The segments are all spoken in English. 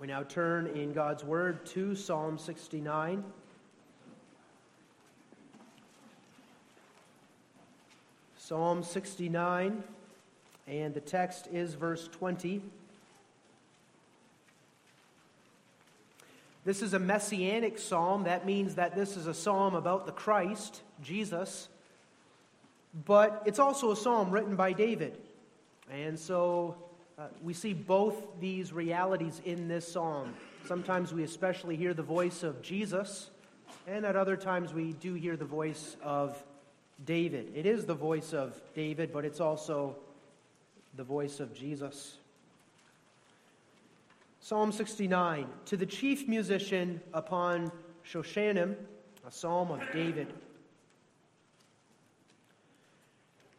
We now turn in God's Word to Psalm 69. Psalm 69, and the text is verse 20. This is a messianic psalm. That means that this is a psalm about the Christ, Jesus. But it's also a psalm written by David. And so uh, we see both these realities in this psalm. Sometimes we especially hear the voice of Jesus, and at other times we do hear the voice of David. It is the voice of David, but it's also the voice of Jesus. Psalm 69 To the chief musician upon Shoshannim, a psalm of David.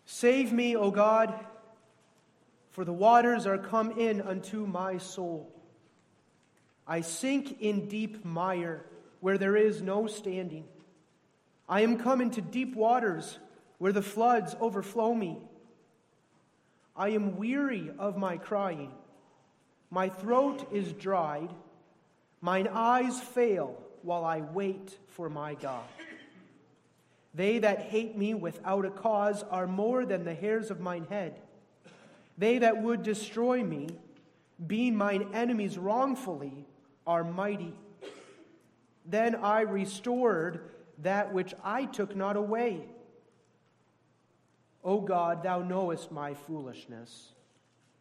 Save me, O God, for the waters are come in unto my soul. I sink in deep mire where there is no standing. I am come into deep waters where the floods overflow me. I am weary of my crying. My throat is dried. Mine eyes fail while I wait for my God. They that hate me without a cause are more than the hairs of mine head. They that would destroy me, being mine enemies wrongfully, are mighty. Then I restored that which I took not away. O God, thou knowest my foolishness,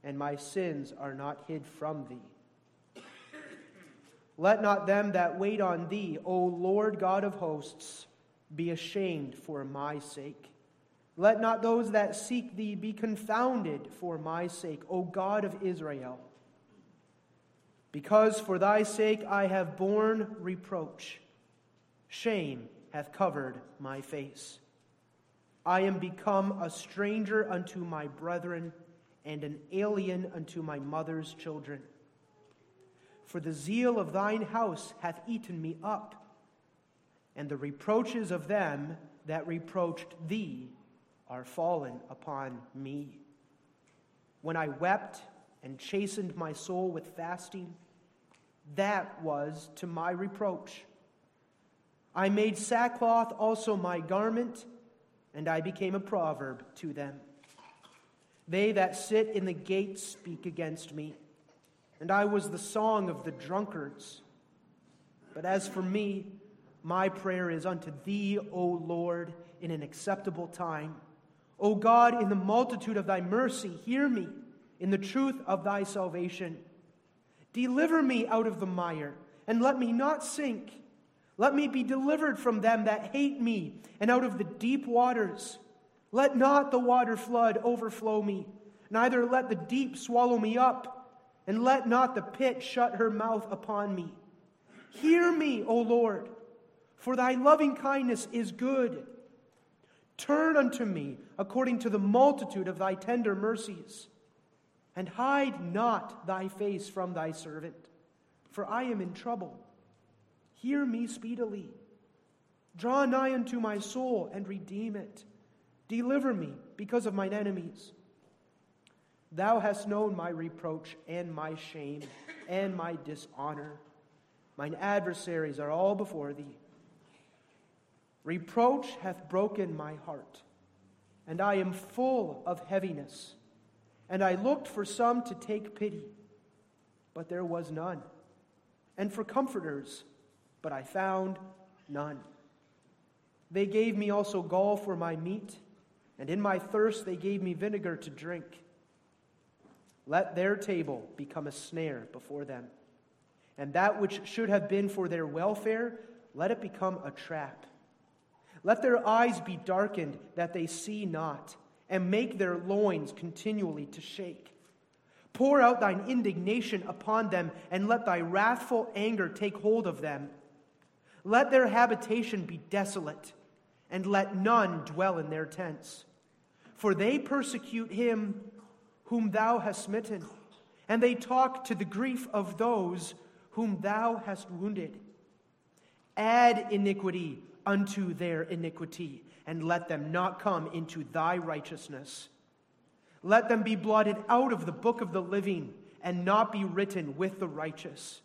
and my sins are not hid from thee. Let not them that wait on thee, O Lord God of hosts, be ashamed for my sake. Let not those that seek thee be confounded for my sake, O God of Israel. Because for thy sake I have borne reproach, shame hath covered my face. I am become a stranger unto my brethren and an alien unto my mother's children. For the zeal of thine house hath eaten me up, and the reproaches of them that reproached thee are fallen upon me. When I wept and chastened my soul with fasting, that was to my reproach. I made sackcloth also my garment, and I became a proverb to them. They that sit in the gate speak against me, and I was the song of the drunkards. But as for me, my prayer is unto thee, O Lord, in an acceptable time. O God, in the multitude of thy mercy, hear me in the truth of thy salvation. Deliver me out of the mire, and let me not sink. Let me be delivered from them that hate me, and out of the deep waters. Let not the water flood overflow me, neither let the deep swallow me up, and let not the pit shut her mouth upon me. Hear me, O Lord, for thy loving kindness is good. Turn unto me according to the multitude of thy tender mercies, and hide not thy face from thy servant, for I am in trouble. Hear me speedily. Draw nigh unto my soul and redeem it. Deliver me because of mine enemies. Thou hast known my reproach and my shame and my dishonor. Mine adversaries are all before thee. Reproach hath broken my heart, and I am full of heaviness. And I looked for some to take pity, but there was none, and for comforters but I found none. They gave me also gall for my meat, and in my thirst they gave me vinegar to drink. Let their table become a snare before them, and that which should have been for their welfare, let it become a trap. Let their eyes be darkened that they see not, and make their loins continually to shake. Pour out thine indignation upon them, and let thy wrathful anger take hold of them. Let their habitation be desolate, and let none dwell in their tents. For they persecute him whom thou hast smitten, and they talk to the grief of those whom thou hast wounded. Add iniquity unto their iniquity, and let them not come into thy righteousness. Let them be blotted out of the book of the living, and not be written with the righteous.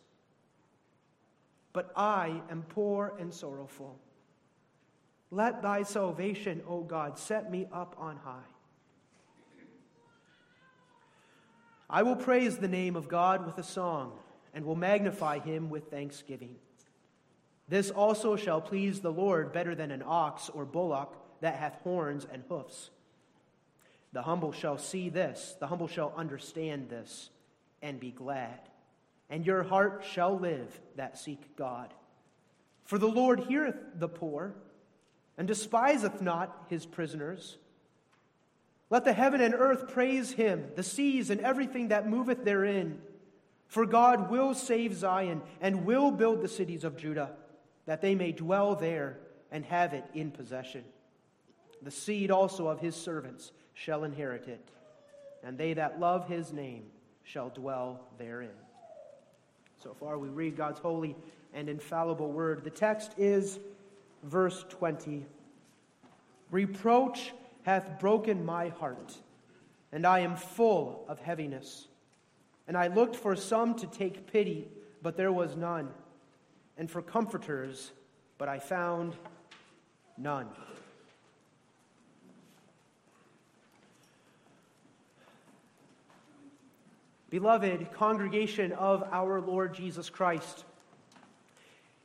but I am poor and sorrowful. Let thy salvation, O God, set me up on high. I will praise the name of God with a song, and will magnify him with thanksgiving. This also shall please the Lord better than an ox or bullock that hath horns and hoofs. The humble shall see this, the humble shall understand this, and be glad. And your heart shall live that seek God. For the Lord heareth the poor, and despiseth not his prisoners. Let the heaven and earth praise him, the seas and everything that moveth therein. For God will save Zion, and will build the cities of Judah, that they may dwell there and have it in possession. The seed also of his servants shall inherit it, and they that love his name shall dwell therein. So far, we read God's holy and infallible word. The text is verse 20 Reproach hath broken my heart, and I am full of heaviness. And I looked for some to take pity, but there was none, and for comforters, but I found none. Beloved congregation of our Lord Jesus Christ,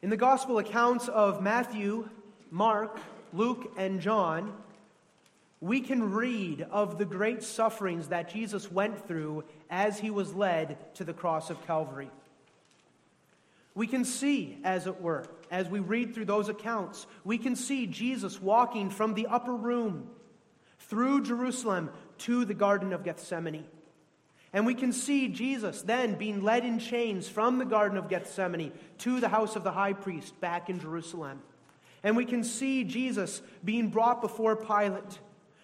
in the gospel accounts of Matthew, Mark, Luke, and John, we can read of the great sufferings that Jesus went through as he was led to the cross of Calvary. We can see, as it were, as we read through those accounts, we can see Jesus walking from the upper room through Jerusalem to the Garden of Gethsemane. And we can see Jesus then being led in chains from the Garden of Gethsemane to the house of the high priest back in Jerusalem. And we can see Jesus being brought before Pilate.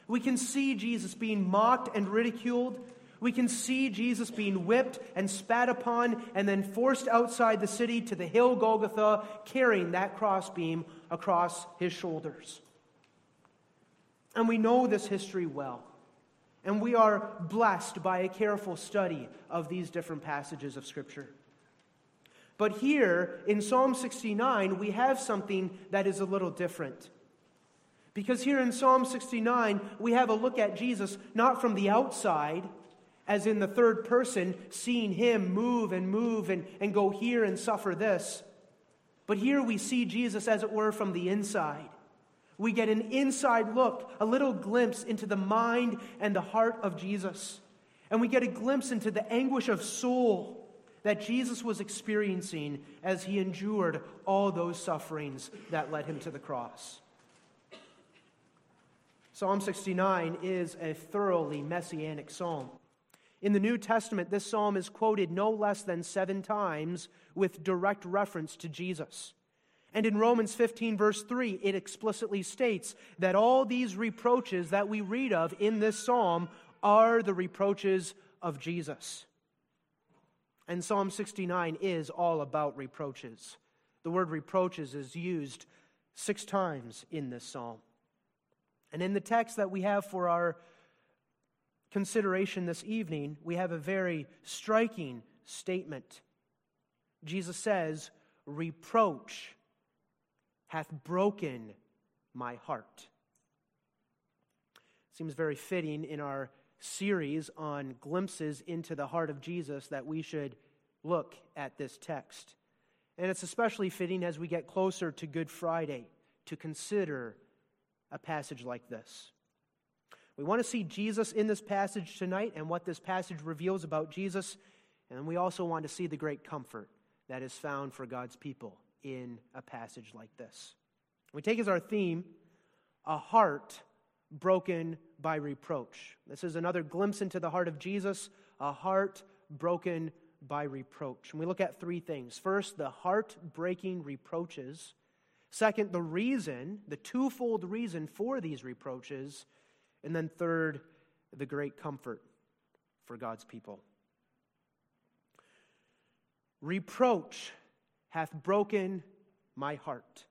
We can see Jesus being mocked and ridiculed. We can see Jesus being whipped and spat upon and then forced outside the city to the hill Golgotha, carrying that crossbeam across his shoulders. And we know this history well. And we are blessed by a careful study of these different passages of Scripture. But here in Psalm 69, we have something that is a little different. Because here in Psalm 69, we have a look at Jesus not from the outside, as in the third person, seeing him move and move and, and go here and suffer this. But here we see Jesus, as it were, from the inside. We get an inside look, a little glimpse into the mind and the heart of Jesus. And we get a glimpse into the anguish of soul that Jesus was experiencing as he endured all those sufferings that led him to the cross. Psalm 69 is a thoroughly messianic psalm. In the New Testament, this psalm is quoted no less than seven times with direct reference to Jesus. And in Romans 15, verse 3, it explicitly states that all these reproaches that we read of in this psalm are the reproaches of Jesus. And Psalm 69 is all about reproaches. The word reproaches is used six times in this psalm. And in the text that we have for our consideration this evening, we have a very striking statement. Jesus says, Reproach hath broken my heart. Seems very fitting in our series on glimpses into the heart of Jesus that we should look at this text. And it's especially fitting as we get closer to Good Friday to consider a passage like this. We want to see Jesus in this passage tonight and what this passage reveals about Jesus. And we also want to see the great comfort that is found for God's people in a passage like this. We take as our theme a heart broken by reproach. This is another glimpse into the heart of Jesus, a heart broken by reproach. And we look at three things. First, the heart breaking reproaches. Second, the reason, the twofold reason for these reproaches. And then third, the great comfort for God's people. Reproach hath broken my heart.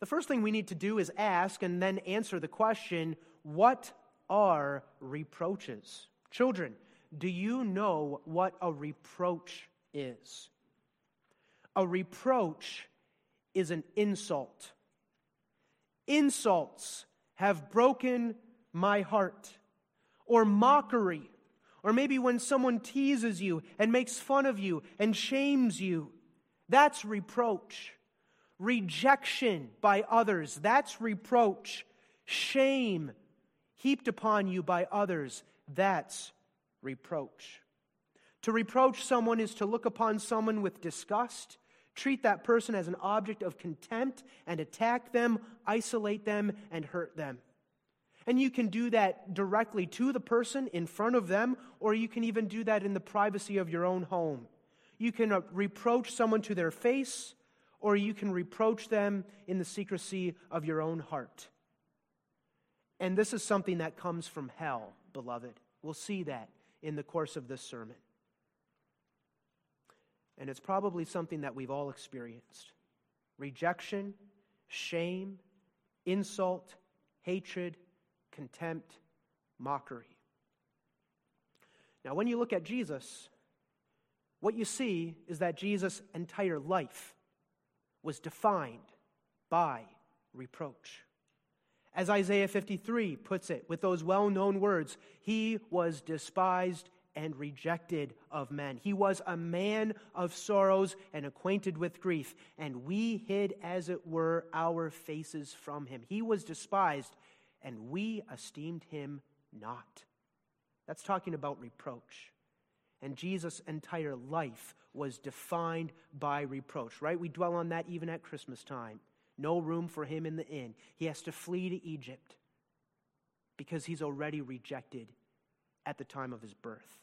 The first thing we need to do is ask and then answer the question what are reproaches? Children, do you know what a reproach is? a reproach is an insult. Insults have broken my heart. Or mockery. Or maybe when someone teases you and makes fun of you and shames you. That's reproach. Rejection by others. That's reproach. Shame heaped upon you by others. That's reproach. To reproach someone is to look upon someone with disgust, treat that person as an object of contempt, and attack them, isolate them, and hurt them. And you can do that directly to the person in front of them, or you can even do that in the privacy of your own home. You can uh, reproach someone to their face, or you can reproach them in the secrecy of your own heart. And this is something that comes from hell, beloved. We'll see that in the course of this sermon. And it's probably something that we've all experienced rejection, shame, insult, hatred, contempt, mockery. Now, when you look at Jesus, what you see is that Jesus' entire life was defined by reproach. As Isaiah 53 puts it with those well known words, he was despised and rejected of men. He was a man of sorrows and acquainted with grief, and we hid, as it were, our faces from him. He was despised, and we esteemed him not. That's talking about reproach. And Jesus' entire life was defined by reproach, right? We dwell on that even at Christmas time. No room for him in the inn. He has to flee to Egypt because he's already rejected at the time of his birth.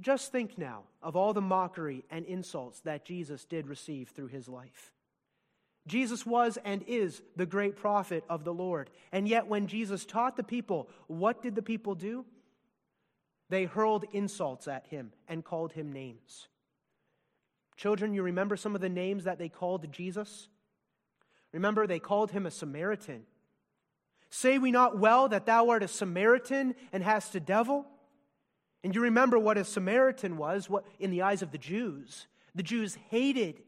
Just think now of all the mockery and insults that Jesus did receive through his life. Jesus was and is the great prophet of the Lord. And yet, when Jesus taught the people, what did the people do? They hurled insults at him and called him names. Children, you remember some of the names that they called Jesus? Remember, they called him a Samaritan. Say we not well that thou art a Samaritan and hast a devil? And you remember what a Samaritan was what, in the eyes of the Jews. The Jews hated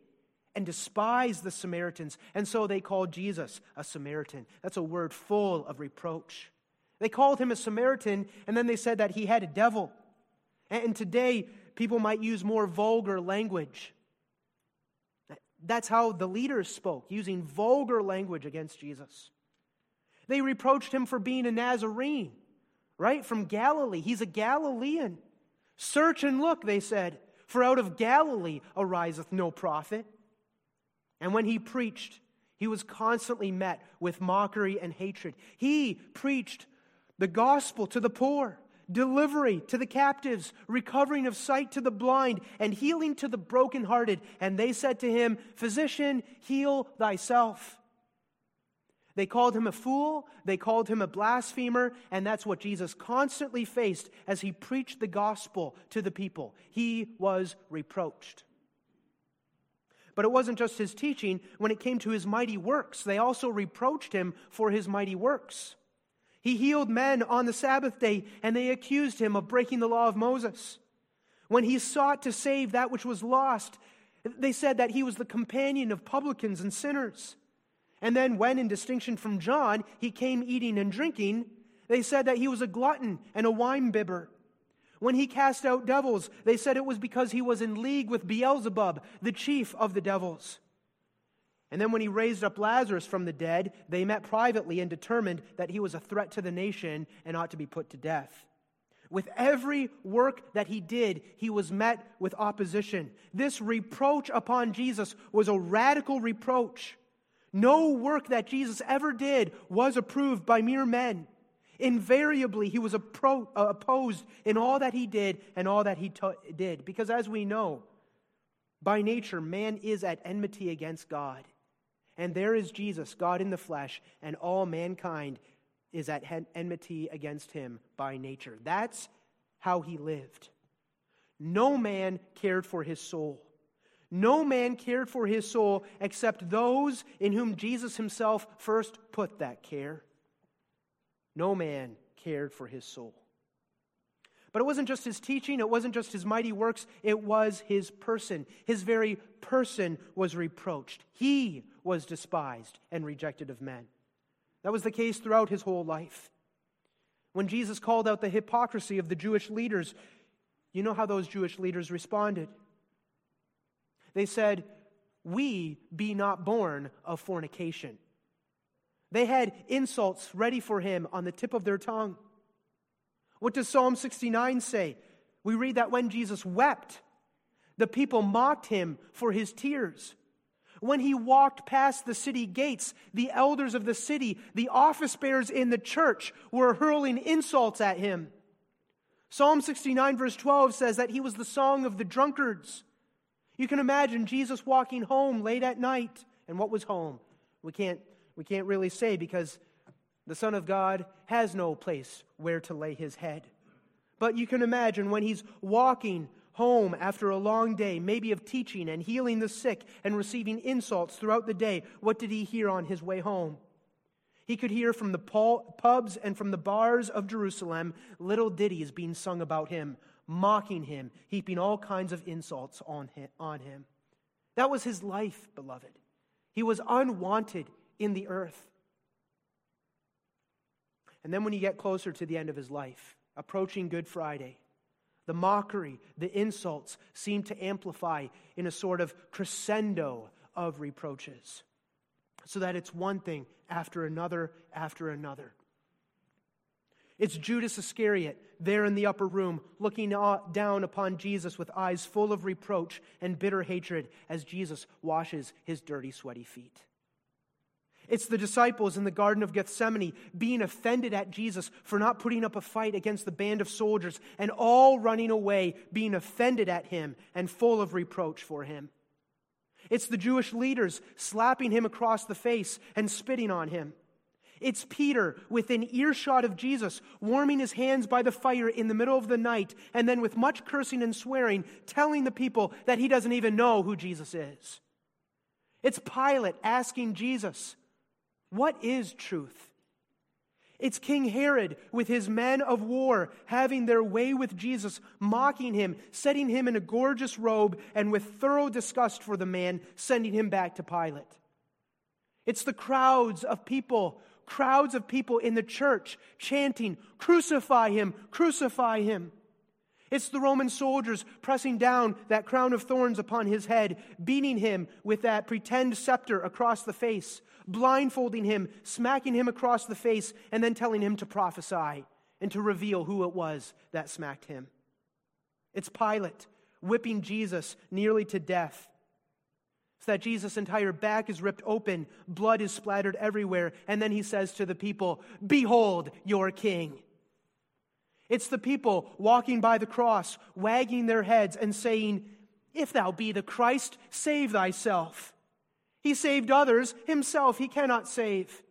and despised the Samaritans, and so they called Jesus a Samaritan. That's a word full of reproach. They called him a Samaritan, and then they said that he had a devil. And today, people might use more vulgar language. That's how the leaders spoke, using vulgar language against Jesus. They reproached him for being a Nazarene, right? From Galilee. He's a Galilean. Search and look, they said, for out of Galilee ariseth no prophet. And when he preached, he was constantly met with mockery and hatred. He preached the gospel to the poor, delivery to the captives, recovering of sight to the blind, and healing to the brokenhearted. And they said to him, Physician, heal thyself. They called him a fool, they called him a blasphemer, and that's what Jesus constantly faced as he preached the gospel to the people. He was reproached. But it wasn't just his teaching. When it came to his mighty works, they also reproached him for his mighty works. He healed men on the Sabbath day, and they accused him of breaking the law of Moses. When he sought to save that which was lost, they said that he was the companion of publicans and sinners. And then, when, in distinction from John, he came eating and drinking, they said that he was a glutton and a winebibber. When he cast out devils, they said it was because he was in league with Beelzebub, the chief of the devils. And then when he raised up Lazarus from the dead, they met privately and determined that he was a threat to the nation and ought to be put to death. With every work that he did, he was met with opposition. This reproach upon Jesus was a radical reproach. No work that Jesus ever did was approved by mere men. Invariably, he was appro- uh, opposed in all that he did and all that he t- did. Because as we know, by nature, man is at enmity against God. And there is Jesus, God in the flesh, and all mankind is at enmity against him by nature. That's how he lived. No man cared for his soul. No man cared for his soul except those in whom Jesus himself first put that care. No man cared for his soul. But it wasn't just his teaching, it wasn't just his mighty works, it was his person. His very person was reproached. He was despised and rejected of men. That was the case throughout his whole life. When Jesus called out the hypocrisy of the Jewish leaders, you know how those Jewish leaders responded? They said, We be not born of fornication. They had insults ready for him on the tip of their tongue. What does Psalm 69 say? We read that when Jesus wept, the people mocked him for his tears. When he walked past the city gates, the elders of the city, the office bearers in the church, were hurling insults at him. Psalm 69, verse 12 says that he was the song of the drunkards. You can imagine Jesus walking home late at night. And what was home? We can't, we can't really say because the Son of God has no place where to lay his head. But you can imagine when he's walking home after a long day, maybe of teaching and healing the sick and receiving insults throughout the day, what did he hear on his way home? He could hear from the pubs and from the bars of Jerusalem little ditties being sung about him, mocking him, heaping all kinds of insults on him. That was his life, beloved. He was unwanted in the earth. And then when you get closer to the end of his life, approaching Good Friday, the mockery, the insults seem to amplify in a sort of crescendo of reproaches. So that it's one thing after another after another. It's Judas Iscariot there in the upper room, looking down upon Jesus with eyes full of reproach and bitter hatred as Jesus washes his dirty, sweaty feet. It's the disciples in the Garden of Gethsemane being offended at Jesus for not putting up a fight against the band of soldiers and all running away, being offended at him and full of reproach for him. It's the Jewish leaders slapping him across the face and spitting on him. It's Peter within earshot of Jesus, warming his hands by the fire in the middle of the night, and then with much cursing and swearing, telling the people that he doesn't even know who Jesus is. It's Pilate asking Jesus, what is truth? It's King Herod with his men of war having their way with Jesus, mocking him, setting him in a gorgeous robe, and with thorough disgust for the man, sending him back to Pilate. It's the crowds of people, crowds of people in the church chanting, Crucify him, crucify him. It's the Roman soldiers pressing down that crown of thorns upon his head, beating him with that pretend scepter across the face, blindfolding him, smacking him across the face, and then telling him to prophesy and to reveal who it was that smacked him. It's Pilate whipping Jesus nearly to death. So that Jesus' entire back is ripped open, blood is splattered everywhere, and then he says to the people, Behold your king. It's the people walking by the cross, wagging their heads and saying, If thou be the Christ, save thyself. He saved others, himself he cannot save.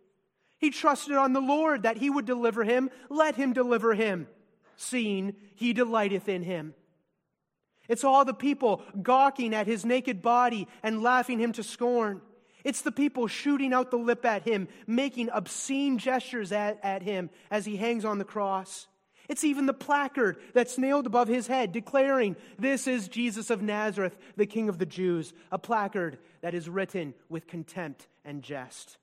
He trusted on the Lord that he would deliver him. Let him deliver him, seeing he delighteth in him. It's all the people gawking at his naked body and laughing him to scorn. It's the people shooting out the lip at him, making obscene gestures at, at him as he hangs on the cross. It's even the placard that's nailed above his head declaring, This is Jesus of Nazareth, the King of the Jews. A placard that is written with contempt and jest.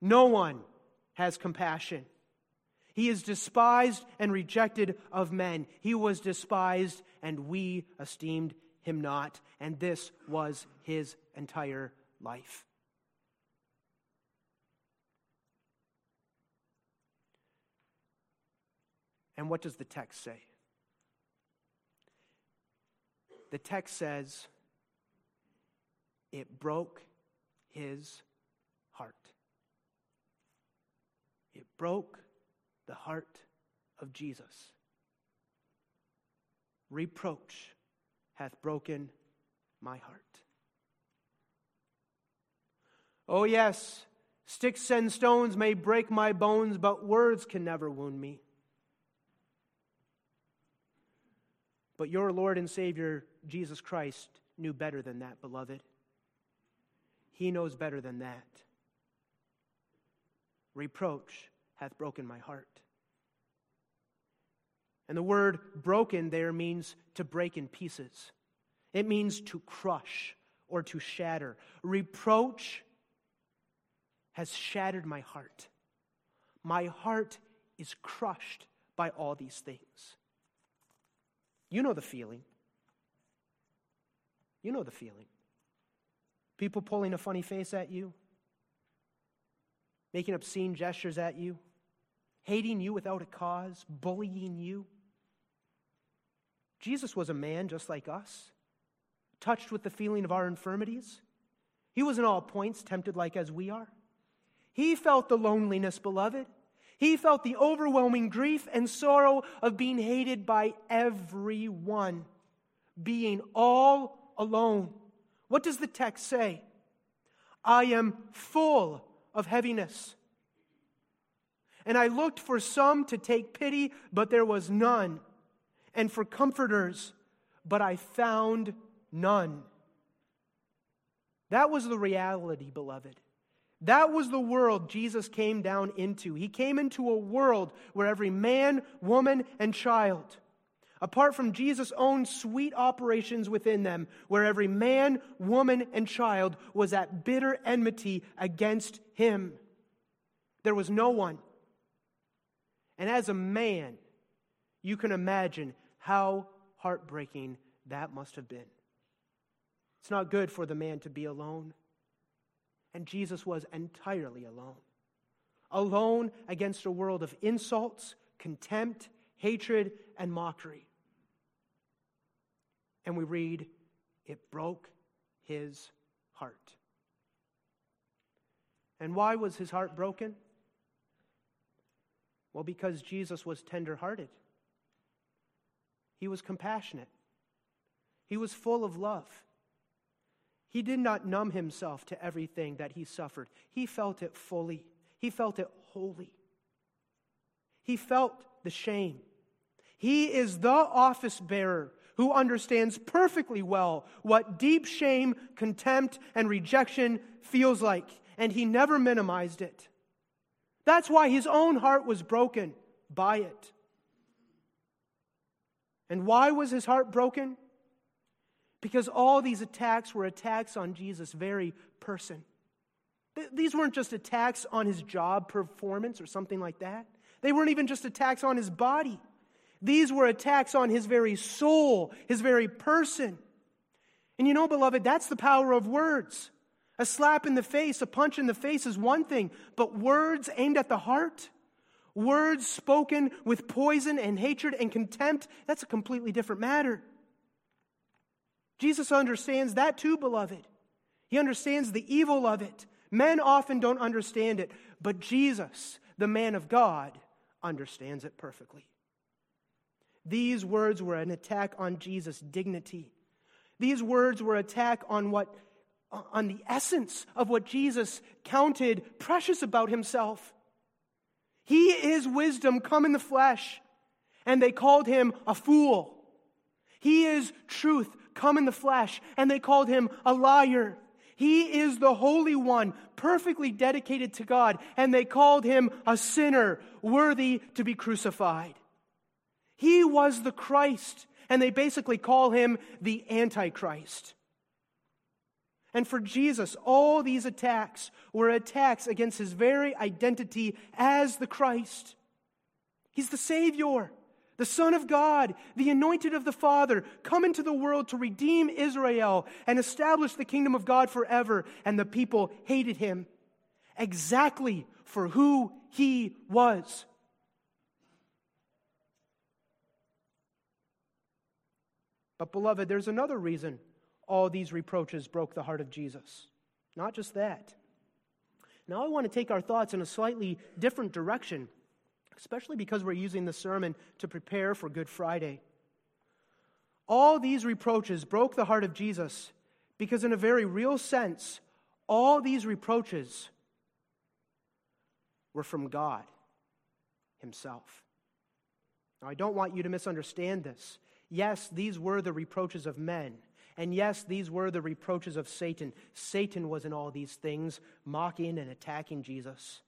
No one has compassion. He is despised and rejected of men. He was despised, and we esteemed him not. And this was his entire life. And what does the text say? The text says, it broke his heart. It broke the heart of Jesus. Reproach hath broken my heart. Oh, yes, sticks and stones may break my bones, but words can never wound me. But your Lord and Savior, Jesus Christ, knew better than that, beloved. He knows better than that. Reproach hath broken my heart. And the word broken there means to break in pieces, it means to crush or to shatter. Reproach has shattered my heart. My heart is crushed by all these things. You know the feeling. You know the feeling. People pulling a funny face at you, making obscene gestures at you, hating you without a cause, bullying you. Jesus was a man just like us, touched with the feeling of our infirmities. He was in all points tempted like as we are. He felt the loneliness, beloved. He felt the overwhelming grief and sorrow of being hated by everyone, being all alone. What does the text say? I am full of heaviness. And I looked for some to take pity, but there was none, and for comforters, but I found none. That was the reality, beloved. That was the world Jesus came down into. He came into a world where every man, woman, and child, apart from Jesus' own sweet operations within them, where every man, woman, and child was at bitter enmity against him, there was no one. And as a man, you can imagine how heartbreaking that must have been. It's not good for the man to be alone. And Jesus was entirely alone. Alone against a world of insults, contempt, hatred, and mockery. And we read, it broke his heart. And why was his heart broken? Well, because Jesus was tenderhearted. He was compassionate. He was full of love. He did not numb himself to everything that he suffered. He felt it fully, he felt it wholly. He felt the shame. He is the office bearer who understands perfectly well what deep shame, contempt, and rejection feels like, and he never minimized it. That's why his own heart was broken by it. And why was his heart broken? Because all these attacks were attacks on Jesus' very person. These weren't just attacks on his job performance or something like that. They weren't even just attacks on his body. These were attacks on his very soul, his very person. And you know, beloved, that's the power of words. A slap in the face, a punch in the face is one thing, but words aimed at the heart, words spoken with poison and hatred and contempt, that's a completely different matter. Jesus understands that too, beloved. He understands the evil of it. Men often don't understand it, but Jesus, the man of God, understands it perfectly. These words were an attack on Jesus' dignity. These words were attack on what on the essence of what Jesus counted precious about himself. He is wisdom come in the flesh, and they called him a fool. He is truth come in the flesh, and they called him a liar. He is the Holy One, perfectly dedicated to God, and they called him a sinner, worthy to be crucified. He was the Christ, and they basically call him the Antichrist. And for Jesus, all these attacks were attacks against his very identity as the Christ. He's the Savior the Son of God, the anointed of the Father, come into the world to redeem Israel and establish the kingdom of God forever. And the people hated him exactly for who he was. But, beloved, there's another reason all these reproaches broke the heart of Jesus. Not just that. Now, I want to take our thoughts in a slightly different direction especially because we're using the sermon to prepare for Good Friday. All these reproaches broke the heart of Jesus because, in a very real sense, all these reproaches were from God Himself. Now, I don't want you to misunderstand this. Yes, these were the reproaches of men. And yes, these were the reproaches of Satan. Satan was in all these things, mocking and attacking Jesus.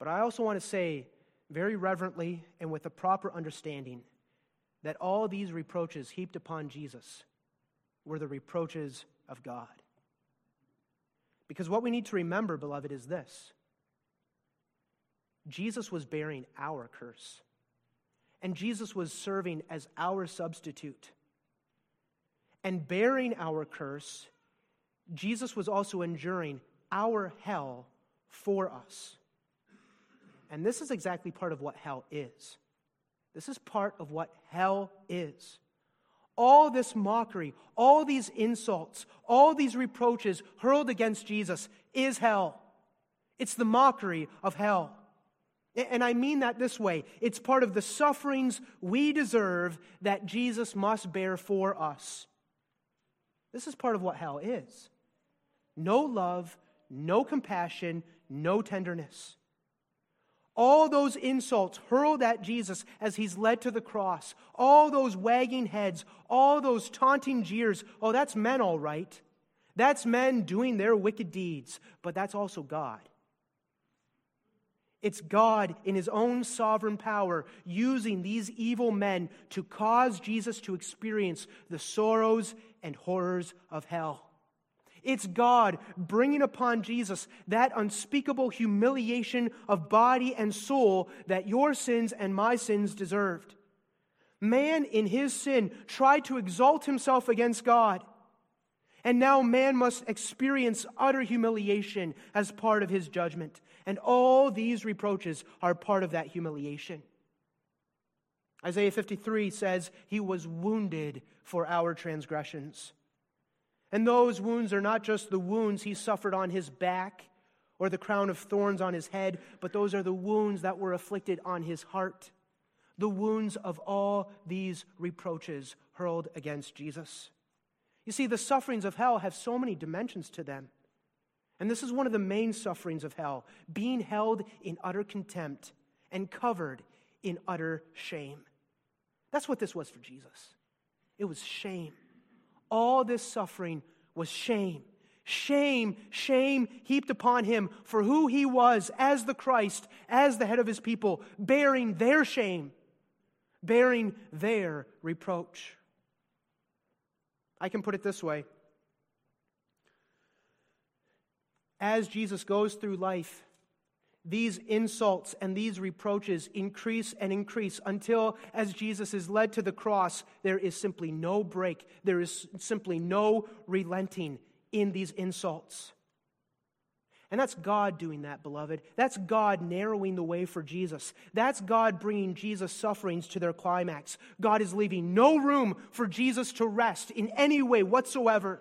But I also want to say very reverently and with a proper understanding that all these reproaches heaped upon Jesus were the reproaches of God. Because what we need to remember, beloved, is this Jesus was bearing our curse, and Jesus was serving as our substitute. And bearing our curse, Jesus was also enduring our hell for us. And this is exactly part of what hell is. This is part of what hell is. All this mockery, all these insults, all these reproaches hurled against Jesus is hell. It's the mockery of hell. And I mean that this way it's part of the sufferings we deserve that Jesus must bear for us. This is part of what hell is no love, no compassion, no tenderness. All those insults hurled at Jesus as he's led to the cross, all those wagging heads, all those taunting jeers. Oh, that's men, all right. That's men doing their wicked deeds, but that's also God. It's God in his own sovereign power using these evil men to cause Jesus to experience the sorrows and horrors of hell. It's God bringing upon Jesus that unspeakable humiliation of body and soul that your sins and my sins deserved. Man, in his sin, tried to exalt himself against God. And now man must experience utter humiliation as part of his judgment. And all these reproaches are part of that humiliation. Isaiah 53 says, He was wounded for our transgressions. And those wounds are not just the wounds he suffered on his back or the crown of thorns on his head, but those are the wounds that were afflicted on his heart. The wounds of all these reproaches hurled against Jesus. You see, the sufferings of hell have so many dimensions to them. And this is one of the main sufferings of hell being held in utter contempt and covered in utter shame. That's what this was for Jesus. It was shame. All this suffering was shame. Shame, shame heaped upon him for who he was as the Christ, as the head of his people, bearing their shame, bearing their reproach. I can put it this way As Jesus goes through life, these insults and these reproaches increase and increase until, as Jesus is led to the cross, there is simply no break. There is simply no relenting in these insults. And that's God doing that, beloved. That's God narrowing the way for Jesus. That's God bringing Jesus' sufferings to their climax. God is leaving no room for Jesus to rest in any way whatsoever.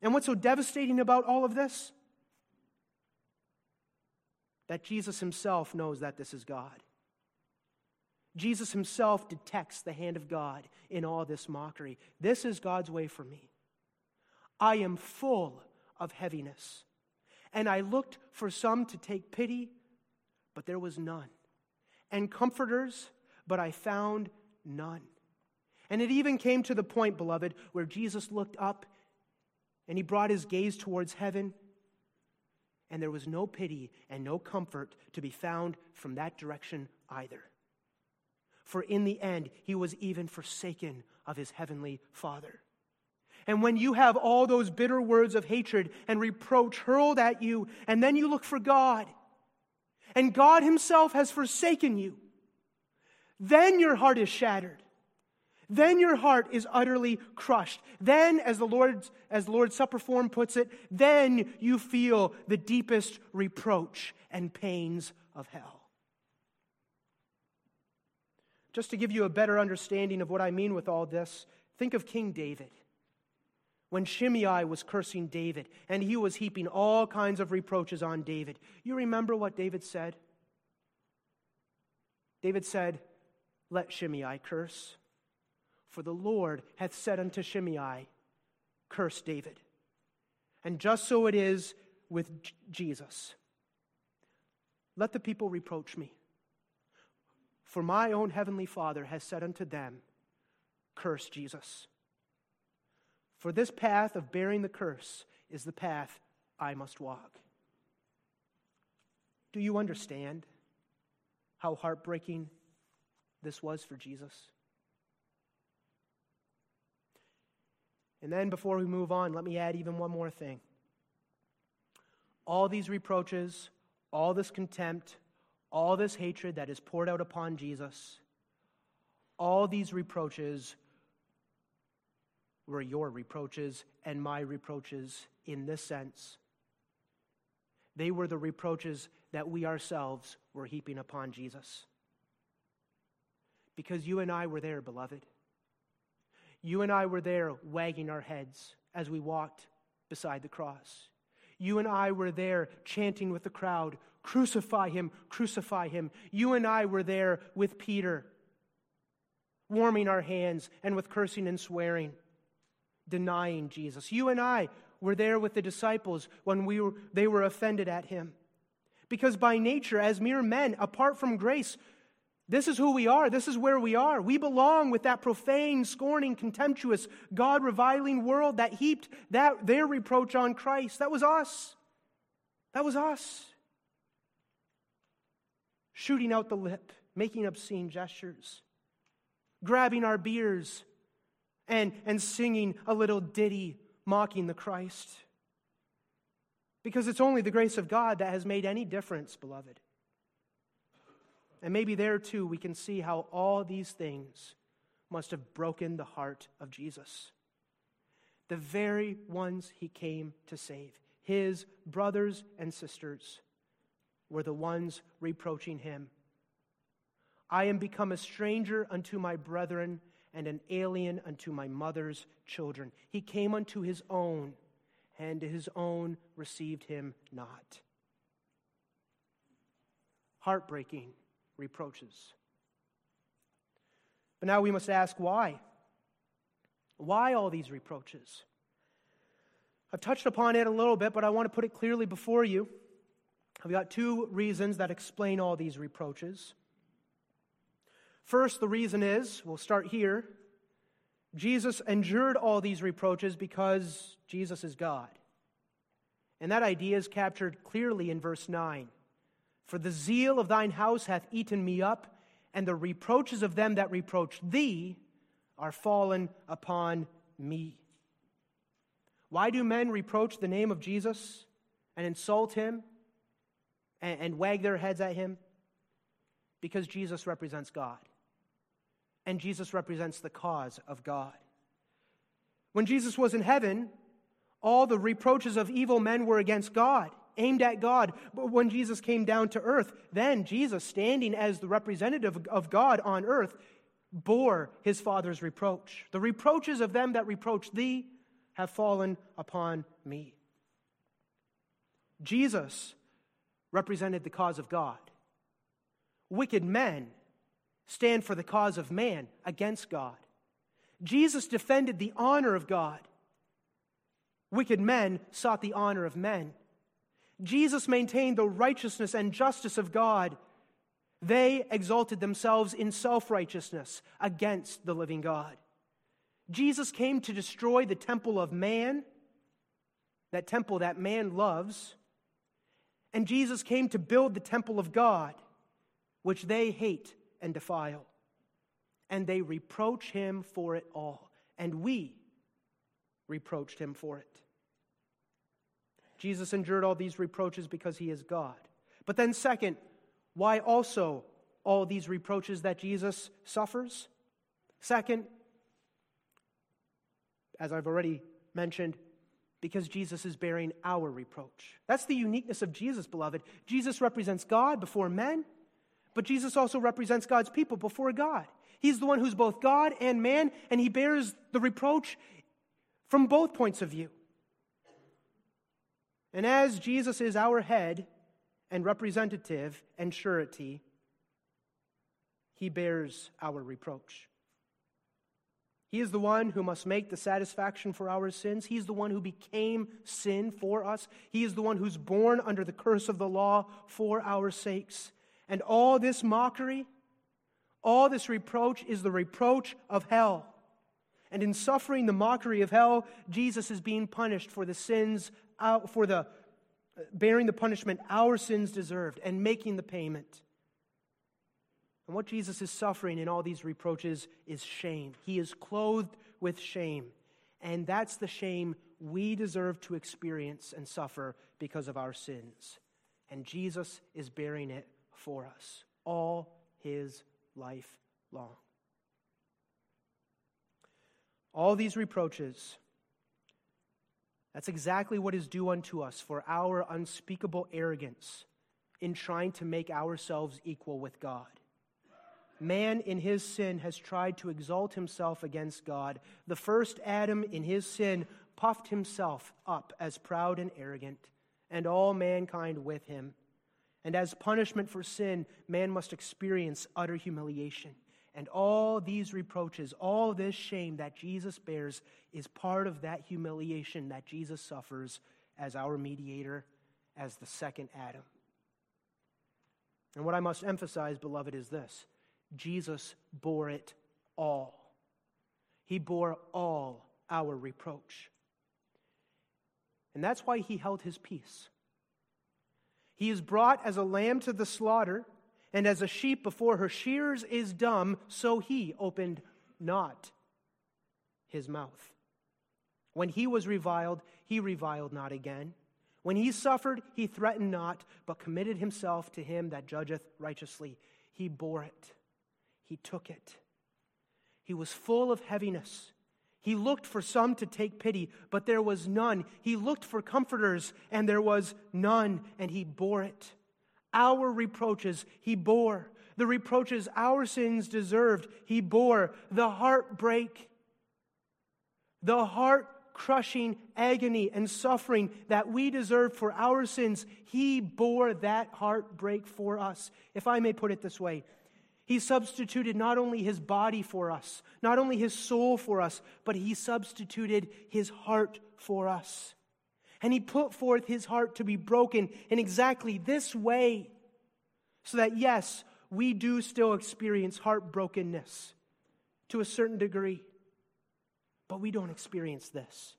And what's so devastating about all of this? That Jesus himself knows that this is God. Jesus himself detects the hand of God in all this mockery. This is God's way for me. I am full of heaviness. And I looked for some to take pity, but there was none. And comforters, but I found none. And it even came to the point, beloved, where Jesus looked up and he brought his gaze towards heaven and there was no pity and no comfort to be found from that direction either. For in the end, he was even forsaken of his heavenly Father. And when you have all those bitter words of hatred and reproach hurled at you, and then you look for God, and God Himself has forsaken you, then your heart is shattered. Then your heart is utterly crushed. Then, as the Lord's, as Lord's Supper form puts it, then you feel the deepest reproach and pains of hell. Just to give you a better understanding of what I mean with all this, think of King David. When Shimei was cursing David and he was heaping all kinds of reproaches on David, you remember what David said? David said, Let Shimei curse. For the Lord hath said unto Shimei, Curse David. And just so it is with J- Jesus. Let the people reproach me. For my own heavenly Father has said unto them, Curse Jesus. For this path of bearing the curse is the path I must walk. Do you understand? how heartbreaking this was for Jesus? And then before we move on, let me add even one more thing. All these reproaches, all this contempt, all this hatred that is poured out upon Jesus, all these reproaches were your reproaches and my reproaches in this sense. They were the reproaches that we ourselves were heaping upon Jesus. Because you and I were there, beloved. You and I were there wagging our heads as we walked beside the cross. You and I were there chanting with the crowd, Crucify him, crucify him. You and I were there with Peter, warming our hands and with cursing and swearing, denying Jesus. You and I were there with the disciples when we were, they were offended at him. Because by nature, as mere men, apart from grace, this is who we are. This is where we are. We belong with that profane, scorning, contemptuous, God reviling world that heaped that, their reproach on Christ. That was us. That was us shooting out the lip, making obscene gestures, grabbing our beers, and, and singing a little ditty mocking the Christ. Because it's only the grace of God that has made any difference, beloved. And maybe there too we can see how all these things must have broken the heart of Jesus. The very ones he came to save, his brothers and sisters were the ones reproaching him. I am become a stranger unto my brethren and an alien unto my mother's children. He came unto his own, and his own received him not. Heartbreaking reproaches. But now we must ask why? Why all these reproaches? I've touched upon it a little bit, but I want to put it clearly before you. I've got two reasons that explain all these reproaches. First, the reason is we'll start here. Jesus endured all these reproaches because Jesus is God. And that idea is captured clearly in verse 9. For the zeal of thine house hath eaten me up, and the reproaches of them that reproach thee are fallen upon me. Why do men reproach the name of Jesus and insult him and, and wag their heads at him? Because Jesus represents God. And Jesus represents the cause of God. When Jesus was in heaven, all the reproaches of evil men were against God, aimed at God. But when Jesus came down to earth, then Jesus, standing as the representative of God on earth, bore his Father's reproach. The reproaches of them that reproach thee have fallen upon me. Jesus represented the cause of God. Wicked men stand for the cause of man against God. Jesus defended the honor of God. Wicked men sought the honor of men. Jesus maintained the righteousness and justice of God. They exalted themselves in self righteousness against the living God. Jesus came to destroy the temple of man, that temple that man loves, and Jesus came to build the temple of God, which they hate and defile. And they reproach him for it all. And we reproached him for it. Jesus endured all these reproaches because he is God. But then, second, why also all these reproaches that Jesus suffers? Second, as I've already mentioned, because Jesus is bearing our reproach. That's the uniqueness of Jesus, beloved. Jesus represents God before men, but Jesus also represents God's people before God. He's the one who's both God and man, and he bears the reproach from both points of view. And as Jesus is our head and representative and surety, he bears our reproach. He is the one who must make the satisfaction for our sins. He's the one who became sin for us. He is the one who's born under the curse of the law for our sakes. And all this mockery, all this reproach is the reproach of hell. And in suffering the mockery of hell, Jesus is being punished for the sins, for the uh, bearing the punishment our sins deserved and making the payment. And what Jesus is suffering in all these reproaches is shame. He is clothed with shame. And that's the shame we deserve to experience and suffer because of our sins. And Jesus is bearing it for us all his life long. All these reproaches, that's exactly what is due unto us for our unspeakable arrogance in trying to make ourselves equal with God. Man in his sin has tried to exalt himself against God. The first Adam in his sin puffed himself up as proud and arrogant, and all mankind with him. And as punishment for sin, man must experience utter humiliation. And all these reproaches, all this shame that Jesus bears, is part of that humiliation that Jesus suffers as our mediator, as the second Adam. And what I must emphasize, beloved, is this Jesus bore it all. He bore all our reproach. And that's why he held his peace. He is brought as a lamb to the slaughter, and as a sheep before her shears is dumb, so he opened not his mouth. When he was reviled, he reviled not again. When he suffered, he threatened not, but committed himself to him that judgeth righteously. He bore it. He took it. He was full of heaviness. He looked for some to take pity, but there was none. He looked for comforters, and there was none, and he bore it. Our reproaches he bore. The reproaches our sins deserved, he bore. The heartbreak, the heart crushing agony and suffering that we deserve for our sins, he bore that heartbreak for us. If I may put it this way, he substituted not only his body for us, not only his soul for us, but he substituted his heart for us. And he put forth his heart to be broken in exactly this way, so that, yes, we do still experience heartbrokenness to a certain degree, but we don't experience this.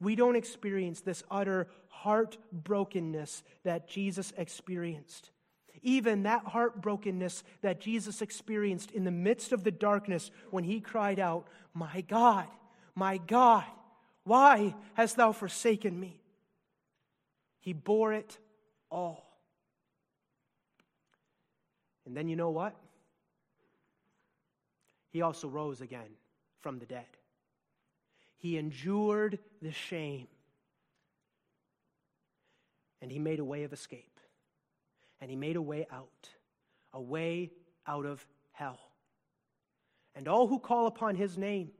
We don't experience this utter heartbrokenness that Jesus experienced even that heartbrokenness that Jesus experienced in the midst of the darkness when he cried out, My God, my God, why hast thou forsaken me? He bore it all. And then you know what? He also rose again from the dead. He endured the shame. And he made a way of escape and he made a way out, a way out of hell. And all who call upon his name,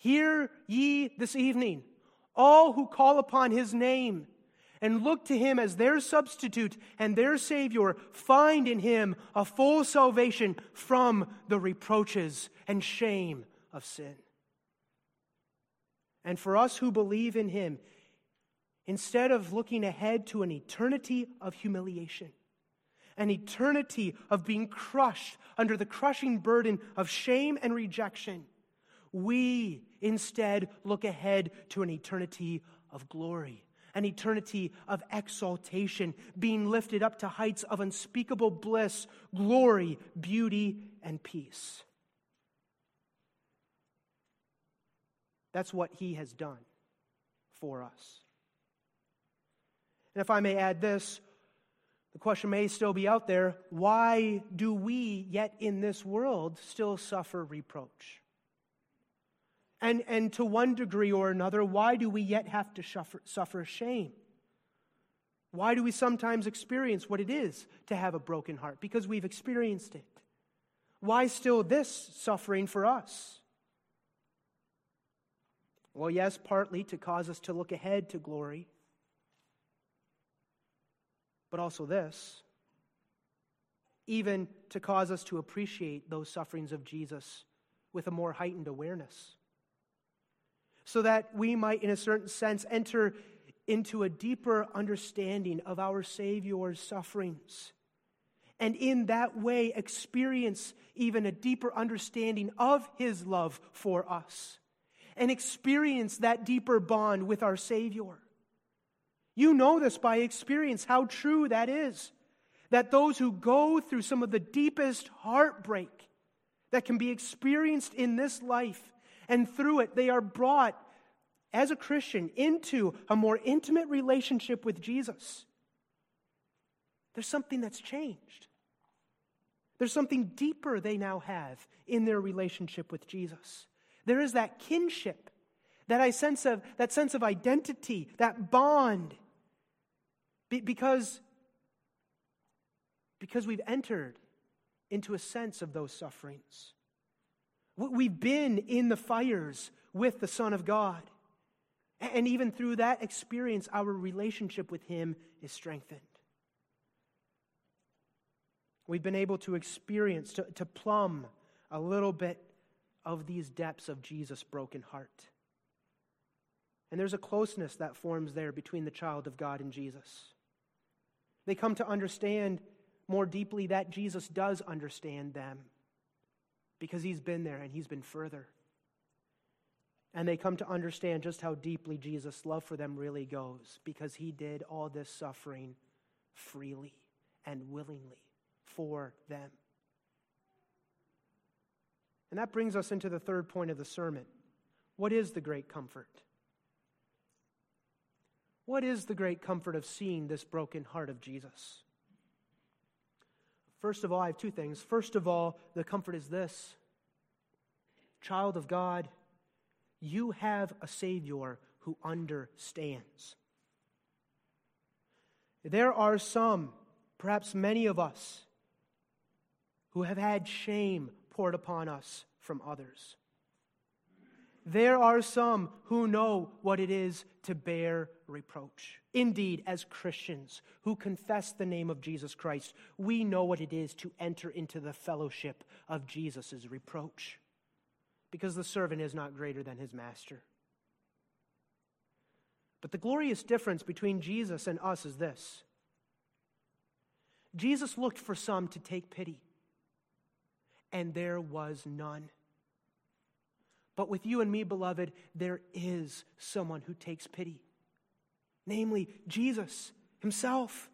hear ye this evening, all who call upon his name and look to him as their substitute and their Savior, find in him a full salvation from the reproaches and shame of sin. And for us who believe in him, instead of looking ahead to an eternity of humiliation, an eternity of being crushed under the crushing burden of shame and rejection. We instead look ahead to an eternity of glory, an eternity of exaltation, being lifted up to heights of unspeakable bliss, glory, beauty, and peace. That's what he has done for us. And if I may add this, the question may still be out there why do we, yet in this world, still suffer reproach? And, and to one degree or another, why do we yet have to suffer, suffer shame? Why do we sometimes experience what it is to have a broken heart? Because we've experienced it. Why still this suffering for us? Well, yes, partly to cause us to look ahead to glory but also this even to cause us to appreciate those sufferings of Jesus with a more heightened awareness. So that we might, in a certain sense, enter into a deeper understanding of our Savior's sufferings. And in that way, experience even a deeper understanding of His love for us. And experience that deeper bond with our Savior. You know this by experience, how true that is. that those who go through some of the deepest heartbreak that can be experienced in this life, and through it, they are brought as a Christian into a more intimate relationship with Jesus. There's something that's changed. There's something deeper they now have in their relationship with Jesus. There is that kinship, that I sense of that sense of identity, that bond. Be, because, because we've entered into a sense of those sufferings. We've been in the fires with the Son of God. And even through that experience, our relationship with Him is strengthened. We've been able to experience, to, to plumb a little bit of these depths of Jesus' broken heart. And there's a closeness that forms there between the child of God and Jesus. They come to understand more deeply that Jesus does understand them because he's been there and he's been further. And they come to understand just how deeply Jesus' love for them really goes because he did all this suffering freely and willingly for them. And that brings us into the third point of the sermon. What is the great comfort? What is the great comfort of seeing this broken heart of Jesus? First of all, I have two things. First of all, the comfort is this Child of God, you have a Savior who understands. There are some, perhaps many of us, who have had shame poured upon us from others. There are some who know what it is to bear reproach. Indeed, as Christians who confess the name of Jesus Christ, we know what it is to enter into the fellowship of Jesus' reproach. Because the servant is not greater than his master. But the glorious difference between Jesus and us is this Jesus looked for some to take pity and there was none. But with you and me, beloved, there is someone who takes pity, namely Jesus himself.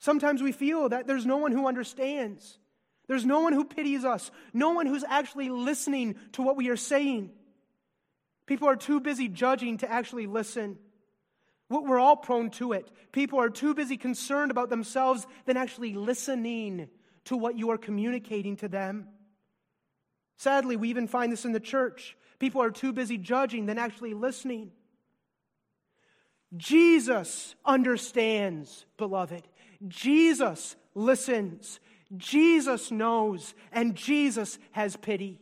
Sometimes we feel that there's no one who understands. There's no one who pities us, no one who's actually listening to what we are saying. People are too busy judging to actually listen. We're all prone to it. People are too busy concerned about themselves than actually listening to what you are communicating to them. Sadly, we even find this in the church. People are too busy judging than actually listening. Jesus understands, beloved. Jesus listens. Jesus knows, and Jesus has pity.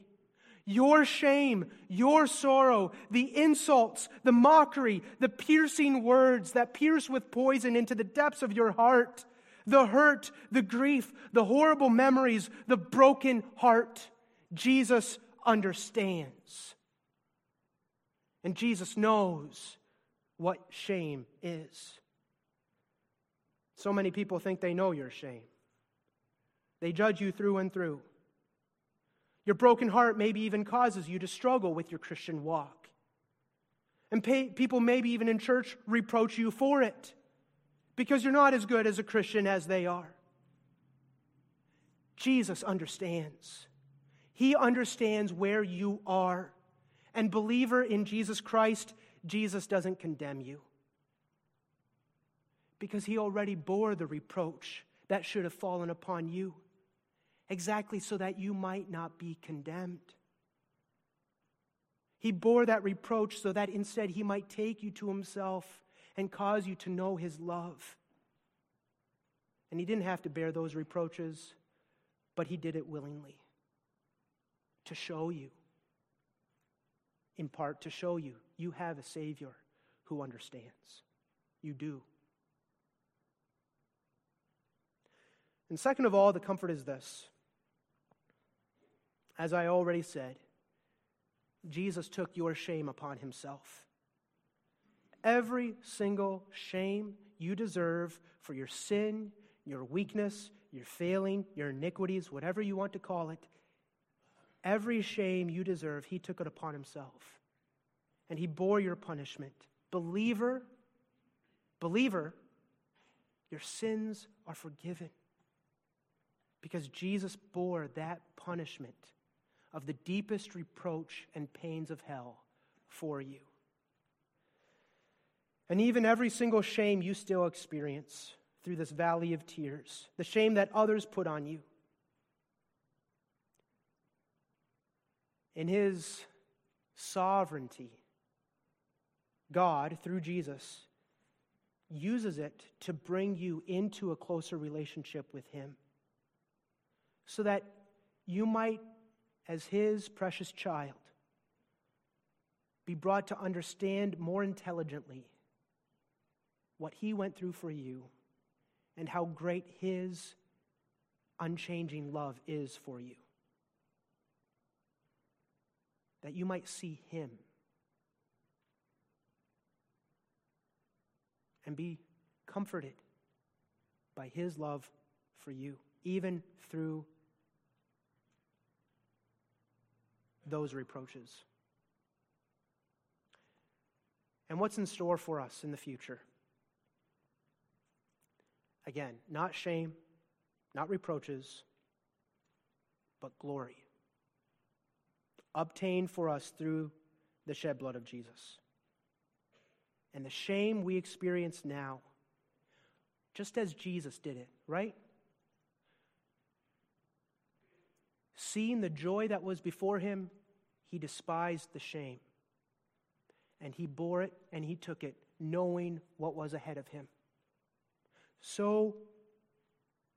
Your shame, your sorrow, the insults, the mockery, the piercing words that pierce with poison into the depths of your heart the hurt, the grief, the horrible memories, the broken heart. Jesus understands. And Jesus knows what shame is. So many people think they know your shame. They judge you through and through. Your broken heart maybe even causes you to struggle with your Christian walk. And pay, people, maybe even in church, reproach you for it because you're not as good as a Christian as they are. Jesus understands. He understands where you are. And, believer in Jesus Christ, Jesus doesn't condemn you because he already bore the reproach that should have fallen upon you, exactly so that you might not be condemned. He bore that reproach so that instead he might take you to himself and cause you to know his love. And he didn't have to bear those reproaches, but he did it willingly to show you, in part to show you, you have a Savior who understands. You do. And second of all, the comfort is this. As I already said, Jesus took your shame upon himself every single shame you deserve for your sin, your weakness, your failing, your iniquities, whatever you want to call it, every shame you deserve, he took it upon himself. And he bore your punishment. Believer, believer, Your sins are forgiven because Jesus bore that punishment of the deepest reproach and pains of hell for you. And even every single shame you still experience through this valley of tears, the shame that others put on you. In His sovereignty, God, through Jesus, uses it to bring you into a closer relationship with Him so that you might, as His precious child, be brought to understand more intelligently what He went through for you and how great His unchanging love is for you. That you might see Him and be comforted by His love for you, even through those reproaches. And what's in store for us in the future? Again, not shame, not reproaches, but glory. Obtained for us through the shed blood of Jesus. And the shame we experience now, just as Jesus did it, right? Seeing the joy that was before him, he despised the shame. And he bore it and he took it, knowing what was ahead of him. So,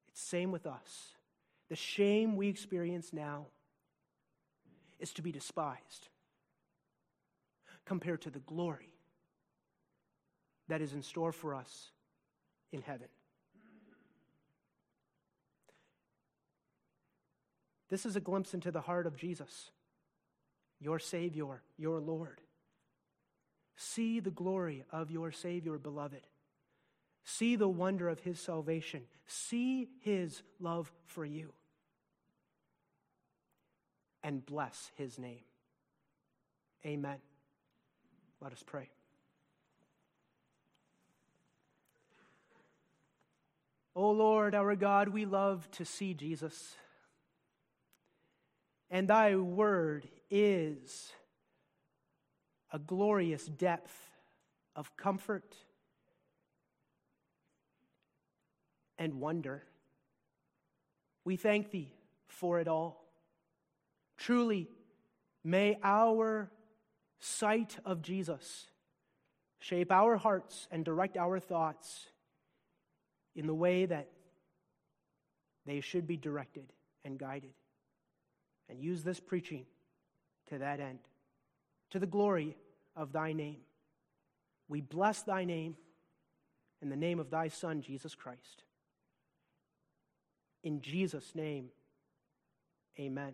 it's same with us. The shame we experience now is to be despised compared to the glory that is in store for us in heaven. This is a glimpse into the heart of Jesus, your Savior, your Lord. See the glory of your Savior, beloved. See the wonder of his salvation. See his love for you. And bless his name. Amen. Let us pray. O Lord, our God, we love to see Jesus. And thy word is a glorious depth of comfort and wonder. We thank thee for it all. Truly, may our sight of Jesus shape our hearts and direct our thoughts in the way that they should be directed and guided. And use this preaching to that end, to the glory of thy name. We bless thy name in the name of thy Son, Jesus Christ. In Jesus' name, amen.